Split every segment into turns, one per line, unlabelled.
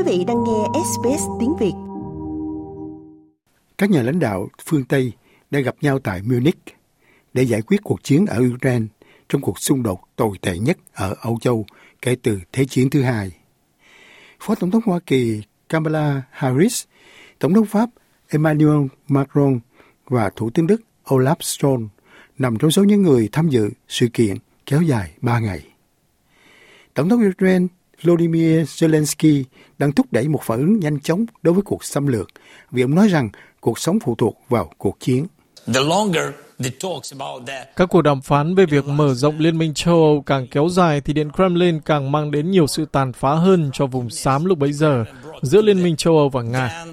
Quý vị đang nghe SBS tiếng Việt.
Các nhà lãnh đạo phương Tây đã gặp nhau tại Munich để giải quyết cuộc chiến ở Ukraine trong cuộc xung đột tồi tệ nhất ở Âu Châu kể từ Thế chiến thứ hai. Phó Tổng thống Hoa Kỳ Kamala Harris, Tổng thống Pháp Emmanuel Macron và Thủ tướng Đức Olaf Scholz nằm trong số những người tham dự sự kiện kéo dài 3 ngày. Tổng thống Ukraine Volodymyr Zelensky đang thúc đẩy một phản ứng nhanh chóng đối với cuộc xâm lược vì ông nói rằng cuộc sống phụ thuộc vào cuộc chiến.
Các cuộc đàm phán về việc mở rộng Liên minh châu Âu càng kéo dài thì Điện Kremlin càng mang đến nhiều sự tàn phá hơn cho vùng xám lúc bấy giờ giữa Liên minh châu Âu và Nga.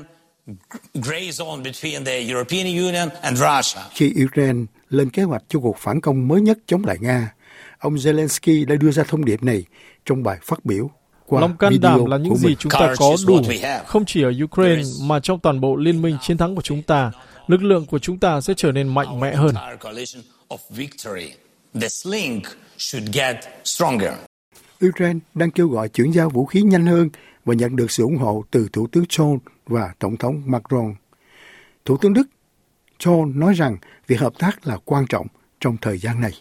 Khi Ukraine lên kế hoạch cho cuộc phản công mới nhất chống lại Nga, ông Zelensky đã đưa ra thông điệp này trong bài phát biểu.
Qua Lòng can đảm là những gì chúng ta có đủ, không chỉ ở Ukraine mà trong toàn bộ liên minh chiến thắng của chúng ta. Lực lượng của chúng ta sẽ trở nên mạnh mẽ hơn.
Ukraine đang kêu gọi chuyển giao vũ khí nhanh hơn và nhận được sự ủng hộ từ Thủ tướng Scholz và Tổng thống Macron. Thủ tướng Đức Scholz nói rằng việc hợp tác là quan trọng trong thời gian này.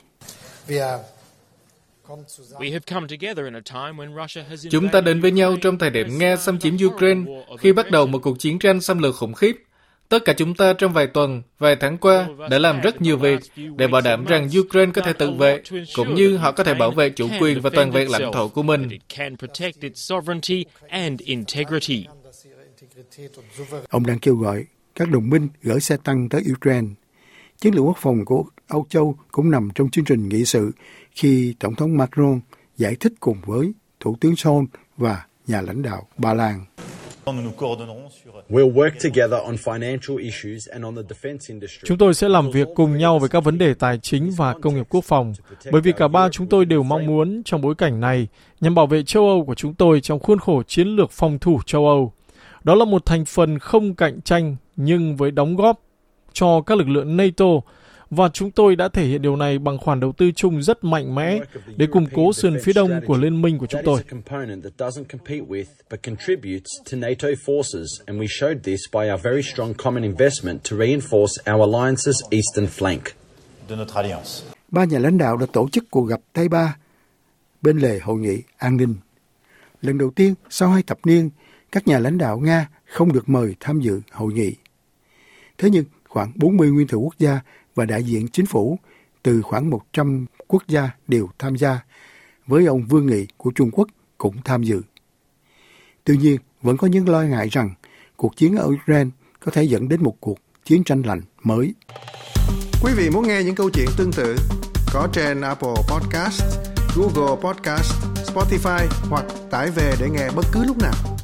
Chúng ta đến với nhau trong thời điểm Nga xâm chiếm Ukraine, khi bắt đầu một cuộc chiến tranh xâm lược khủng khiếp. Tất cả chúng ta trong vài tuần, vài tháng qua đã làm rất nhiều việc để bảo đảm rằng Ukraine có thể tự vệ, cũng như họ có thể bảo vệ chủ quyền và toàn vẹn lãnh thổ của mình.
Ông đang kêu gọi các đồng minh gửi xe tăng tới Ukraine. Chiến lược quốc phòng của Âu Châu cũng nằm trong chương trình nghị sự khi Tổng thống Macron giải thích cùng với Thủ tướng Scholz và nhà lãnh đạo Ba Lan.
Chúng tôi sẽ làm việc cùng nhau về các vấn đề tài chính và công nghiệp quốc phòng, bởi vì cả ba chúng tôi đều mong muốn trong bối cảnh này nhằm bảo vệ châu Âu của chúng tôi trong khuôn khổ chiến lược phòng thủ châu Âu. Đó là một thành phần không cạnh tranh nhưng với đóng góp cho các lực lượng NATO và chúng tôi đã thể hiện điều này bằng khoản đầu tư chung rất mạnh mẽ để củng cố sườn phía đông của liên minh của chúng tôi.
Ba nhà lãnh đạo đã tổ chức cuộc gặp tay ba bên lề hội nghị an ninh. Lần đầu tiên sau hai thập niên, các nhà lãnh đạo Nga không được mời tham dự hội nghị. Thế nhưng khoảng 40 nguyên thủ quốc gia và đại diện chính phủ từ khoảng 100 quốc gia đều tham gia, với ông Vương Nghị của Trung Quốc cũng tham dự. Tuy nhiên, vẫn có những lo ngại rằng cuộc chiến ở Ukraine có thể dẫn đến một cuộc chiến tranh lạnh mới.
Quý vị muốn nghe những câu chuyện tương tự có trên Apple Podcast, Google Podcast, Spotify hoặc tải về để nghe bất cứ lúc nào.